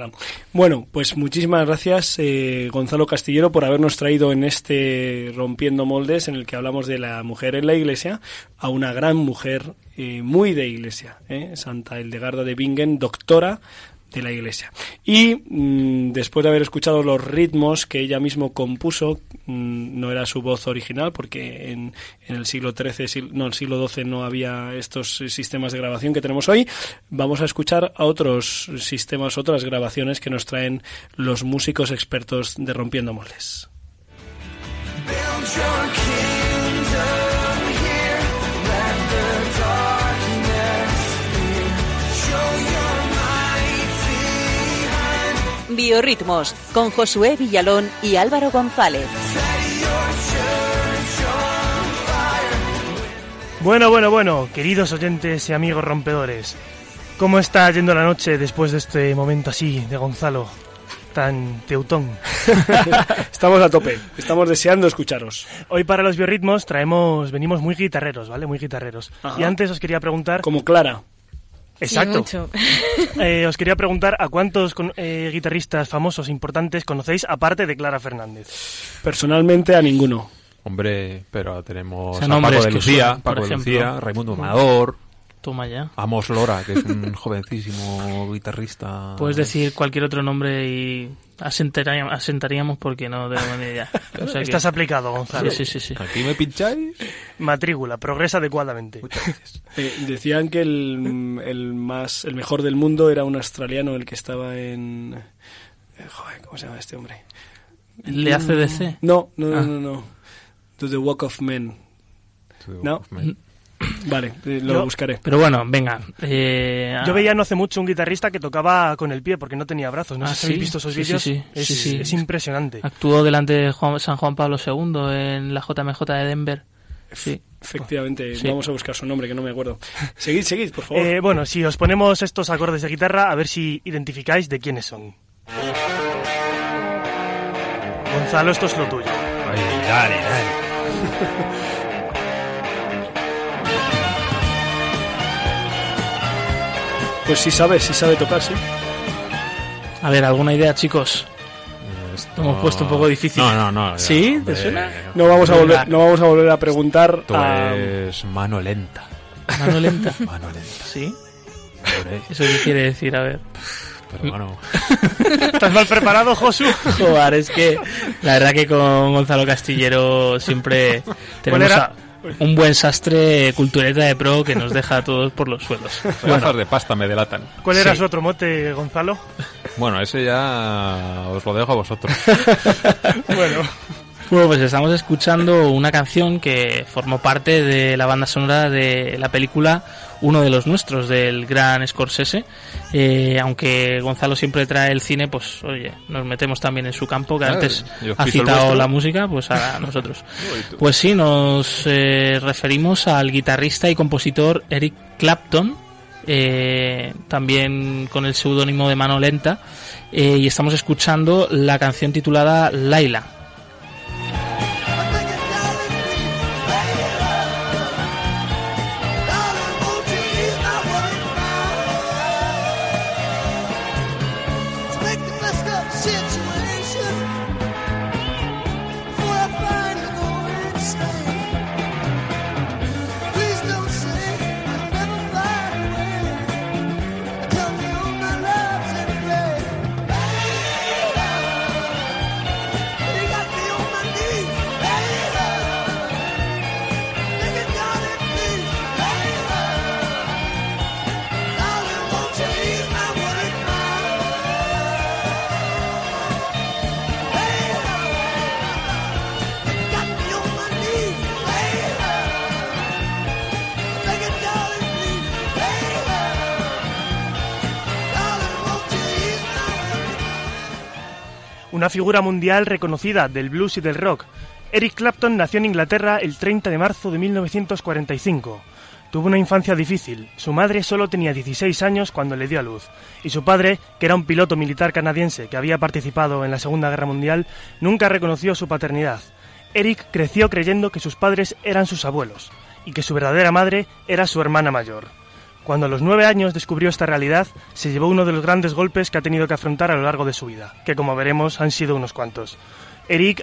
Bueno, pues muchísimas gracias eh, Gonzalo Castillero por habernos traído en este Rompiendo Moldes en el que hablamos de la mujer en la iglesia a una gran mujer eh, muy de iglesia, Santa Hildegarda de Bingen, doctora de la iglesia. Y mm, después de haber escuchado los ritmos que ella mismo compuso, mm, no era su voz original, porque en, en, el siglo XIII, no, el siglo XII no había estos sistemas de grabación que tenemos hoy, vamos a escuchar a otros sistemas, otras grabaciones que nos traen los músicos expertos de Rompiendo Moldes. Biorritmos con Josué Villalón y Álvaro González. Bueno, bueno, bueno, queridos oyentes y amigos rompedores, ¿cómo está yendo la noche después de este momento así de Gonzalo? Tan teutón. estamos a tope, estamos deseando escucharos. Hoy para los biorritmos traemos, venimos muy guitarreros, ¿vale? Muy guitarreros. Y antes os quería preguntar... Como Clara. Exacto. Eh, os quería preguntar a cuántos eh, guitarristas famosos importantes conocéis aparte de Clara Fernández. Personalmente a ninguno. Hombre, pero tenemos a Paco de Lucía, Paco de Lucía, Raimundo Amador, Toma ya. Amos Lora, que es un jovencísimo guitarrista. Puedes decir cualquier otro nombre y asentaríamos, asentaríamos porque no tengo ni idea. Estás aplicado, Gonzalo. Sí, sí, sí, ¿Aquí me pincháis? Matrícula, progresa adecuadamente. Eh, decían que el, el, más, el mejor del mundo era un australiano, el que estaba en... Eh, joder, ¿cómo se llama este hombre? ¿El de ACDC? No, no, no, ah. no, no. To the Walk of Men. no. Vale, lo buscaré. Pero bueno, venga. Eh, Yo veía no hace mucho un guitarrista que tocaba con el pie porque no tenía brazos. No sé ah, si habéis visto esos vídeos. Sí, sí, es, impresionante. Actuó delante de San Juan Pablo II en la JMJ de Denver. Sí. Efectivamente, vamos a buscar su nombre que no me acuerdo. Seguid, seguid, por favor. Eh, bueno, si os ponemos estos acordes de guitarra, a ver si identificáis de quiénes son. Gonzalo, esto es lo tuyo. Ay, dale, dale. Pues sí sabe, sí sabe tocar, sí. A ver, ¿alguna idea, chicos? Esto... Hemos puesto un poco difícil. No, no, no. ¿Sí? ¿Te suena? No vamos, a volver, no vamos a volver a preguntar. Esto es mano lenta. ¿Mano lenta? mano lenta. ¿Sí? ¿Eso qué quiere decir? A ver. Pero bueno. ¿Estás mal preparado, Josu? Joder, es que la verdad que con Gonzalo Castillero siempre tenemos a un buen sastre cultureta de pro que nos deja a todos por los suelos. Bueno. de pasta me delatan. ¿Cuál era su otro mote, Gonzalo? Bueno, ese ya os lo dejo a vosotros. bueno. Bueno, pues estamos escuchando una canción que formó parte de la banda sonora de la película Uno de los nuestros, del gran Scorsese. Eh, aunque Gonzalo siempre trae el cine, pues oye, nos metemos también en su campo, que antes ha citado la música, pues a nosotros. Pues sí, nos eh, referimos al guitarrista y compositor Eric Clapton, eh, también con el seudónimo de Mano Lenta, y estamos escuchando la canción titulada Laila. Una figura mundial reconocida del blues y del rock. Eric Clapton nació en Inglaterra el 30 de marzo de 1945. Tuvo una infancia difícil. Su madre solo tenía 16 años cuando le dio a luz, y su padre, que era un piloto militar canadiense que había participado en la Segunda Guerra Mundial, nunca reconoció su paternidad. Eric creció creyendo que sus padres eran sus abuelos, y que su verdadera madre era su hermana mayor. Cuando a los nueve años descubrió esta realidad, se llevó uno de los grandes golpes que ha tenido que afrontar a lo largo de su vida, que como veremos han sido unos cuantos. Eric,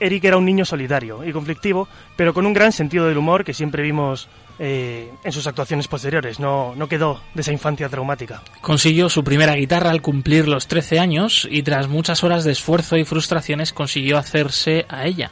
era un niño solidario y conflictivo, pero con un gran sentido del humor que siempre vimos eh, en sus actuaciones posteriores. No, no quedó de esa infancia traumática. Consiguió su primera guitarra al cumplir los 13 años y tras muchas horas de esfuerzo y frustraciones consiguió hacerse a ella.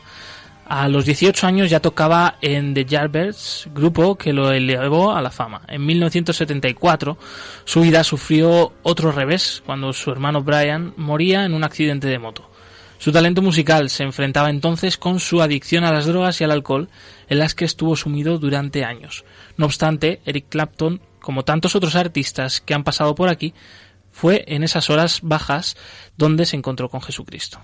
A los 18 años ya tocaba en The Yardbirds, grupo que lo elevó a la fama. En 1974 su vida sufrió otro revés cuando su hermano Brian moría en un accidente de moto. Su talento musical se enfrentaba entonces con su adicción a las drogas y al alcohol, en las que estuvo sumido durante años. No obstante, Eric Clapton, como tantos otros artistas que han pasado por aquí, fue en esas horas bajas donde se encontró con Jesucristo.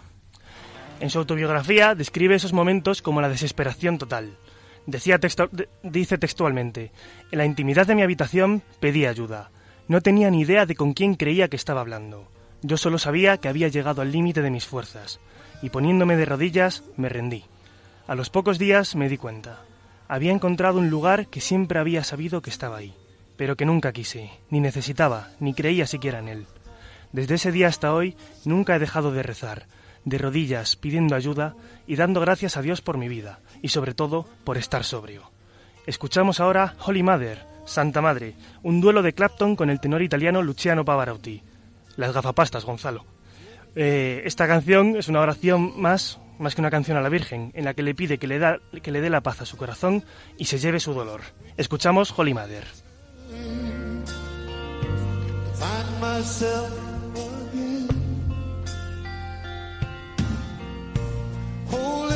En su autobiografía describe esos momentos como la desesperación total. Dice textualmente, en la intimidad de mi habitación pedí ayuda. No tenía ni idea de con quién creía que estaba hablando. Yo solo sabía que había llegado al límite de mis fuerzas, y poniéndome de rodillas me rendí. A los pocos días me di cuenta. Había encontrado un lugar que siempre había sabido que estaba ahí, pero que nunca quise, ni necesitaba, ni creía siquiera en él. Desde ese día hasta hoy nunca he dejado de rezar, de rodillas pidiendo ayuda y dando gracias a Dios por mi vida y sobre todo por estar sobrio. Escuchamos ahora Holy Mother, Santa Madre, un duelo de Clapton con el tenor italiano Luciano Pavarotti. Las gafapastas, Gonzalo. Eh, esta canción es una oración más, más que una canción a la Virgen, en la que le pide que le, da, que le dé la paz a su corazón y se lleve su dolor. Escuchamos Holy Mother. Hold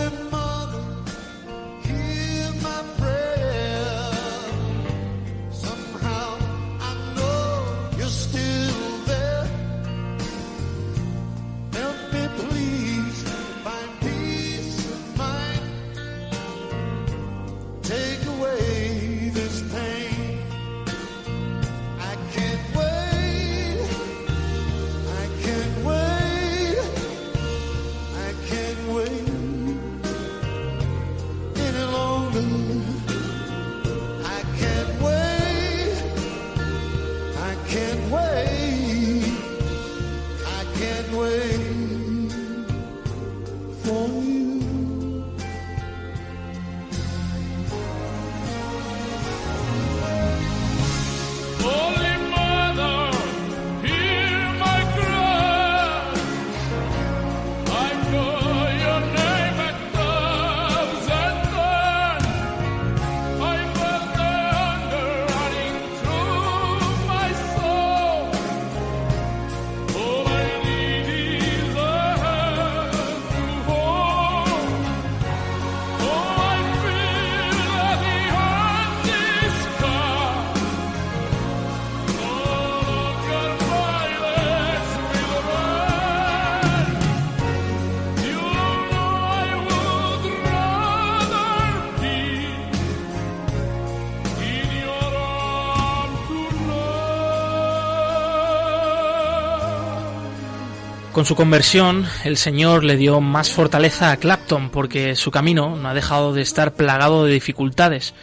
Con su conversión, el Señor le dio más fortaleza a Clapton porque su camino no ha dejado de estar plagado de dificultades.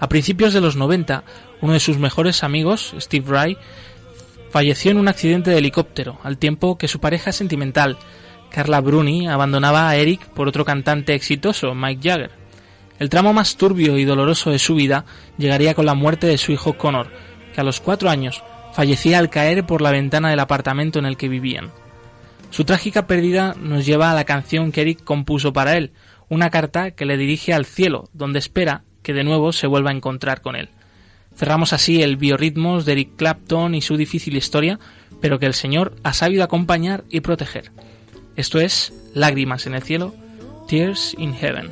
A principios de los 90, uno de sus mejores amigos, Steve Wright, falleció en un accidente de helicóptero, al tiempo que su pareja sentimental, Carla Bruni, abandonaba a Eric por otro cantante exitoso, Mike Jagger. El tramo más turbio y doloroso de su vida llegaría con la muerte de su hijo Connor, que a los cuatro años fallecía al caer por la ventana del apartamento en el que vivían. Su trágica pérdida nos lleva a la canción que Eric compuso para él, una carta que le dirige al cielo, donde espera que de nuevo se vuelva a encontrar con él. Cerramos así el biorritmos de Eric Clapton y su difícil historia, pero que el Señor ha sabido acompañar y proteger. Esto es Lágrimas en el cielo, Tears in Heaven.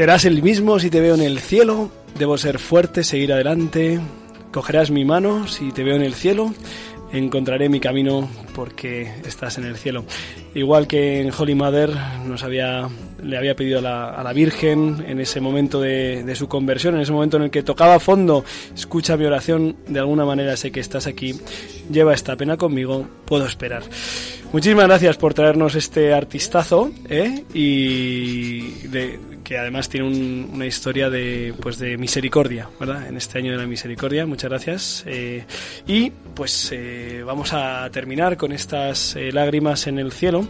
Serás el mismo si te veo en el cielo. Debo ser fuerte, seguir adelante. Cogerás mi mano si te veo en el cielo. Encontraré mi camino porque estás en el cielo. Igual que en Holy Mother le había pedido a la, Virgen en ese momento de, de, su conversión, en ese momento en el que tocaba fondo, escucha mi oración, de alguna manera sé que estás aquí, lleva esta pena conmigo, puedo esperar. Muchísimas gracias por traernos este artistazo ¿eh? y de, que además tiene una historia de, pues de misericordia, ¿verdad? En este año de la misericordia, muchas gracias. Eh, y pues eh, vamos a terminar con estas eh, lágrimas en el cielo.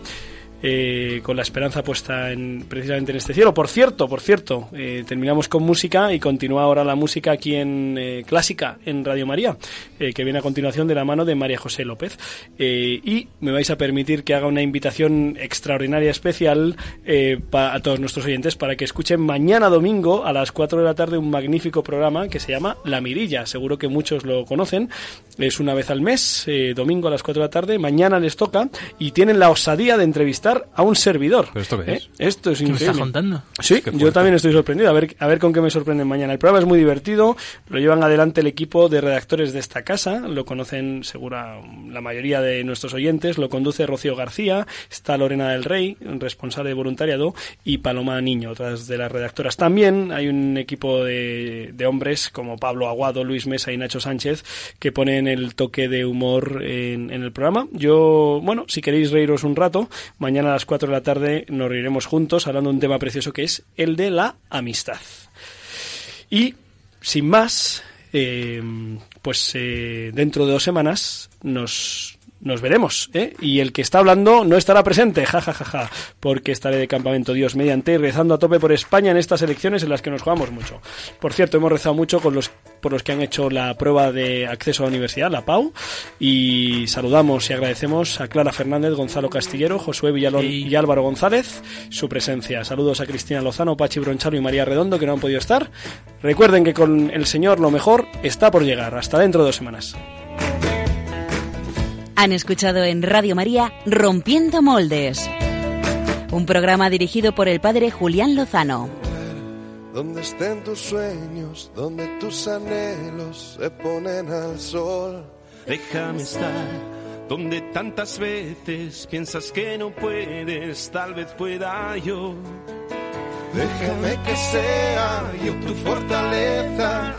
Eh, con la esperanza puesta en, precisamente en este cielo. Por cierto, por cierto, eh, terminamos con música y continúa ahora la música aquí en eh, Clásica, en Radio María, que viene a continuación de la mano de María José López. y me vais a permitir que haga una invitación extraordinaria, especial a todos nuestros oyentes para que escuchen mañana domingo a las 4 de la tarde un magnífico programa que se llama La Mirilla. Seguro que muchos lo conocen. Es una vez al mes, domingo a las 4 de la tarde. Mañana les toca y tienen la osadía de entrevistar a un servidor. esto ¿Eh? Esto es ¿Qué increíble. me contando? Sí, yo también estoy sorprendido. A ver, a ver con qué me sorprenden mañana. El programa es muy divertido. Lo llevan adelante el equipo de redactores de esta casa. Lo conocen segura la mayoría de nuestros oyentes. Lo conduce Rocío García. Está Lorena del Rey, responsable de voluntariado, y Paloma Niño, otras de las redactoras. También hay un equipo de, hombres como Pablo Aguado, Luis Mesa y Nacho Sánchez que ponen el toque de humor en, en el programa. Yo, bueno, si queréis reíros un rato, mañana a las 4 de la tarde nos reiremos juntos hablando de un tema precioso que es el de la amistad. Y, sin más, eh, pues eh, dentro de dos semanas nos, nos veremos, ¿eh? Y el que está hablando no estará presente, ja, ja, ja, ja, porque estaré de campamento Dios mediante y rezando a tope por España en estas elecciones en las que nos jugamos mucho. Por cierto, hemos rezado mucho con los, por los que han hecho la prueba de acceso a la universidad, la PAU, y saludamos y agradecemos a Clara Fernández, Gonzalo Castillero, Josué Villalón y Álvaro González su presencia. Saludos a Cristina Lozano, Pachi Bronchalo y María Redondo que no han podido estar. Recuerden que con el Señor lo mejor está por llegar. Hasta dentro de dos semanas. Han escuchado en Radio María Rompiendo Moldes, un programa dirigido por el padre Julián Lozano. Donde estén tus sueños, donde tus anhelos se ponen al sol. Déjame estar donde tantas veces piensas que no puedes, tal vez pueda yo. Déjame que sea yo tu fortaleza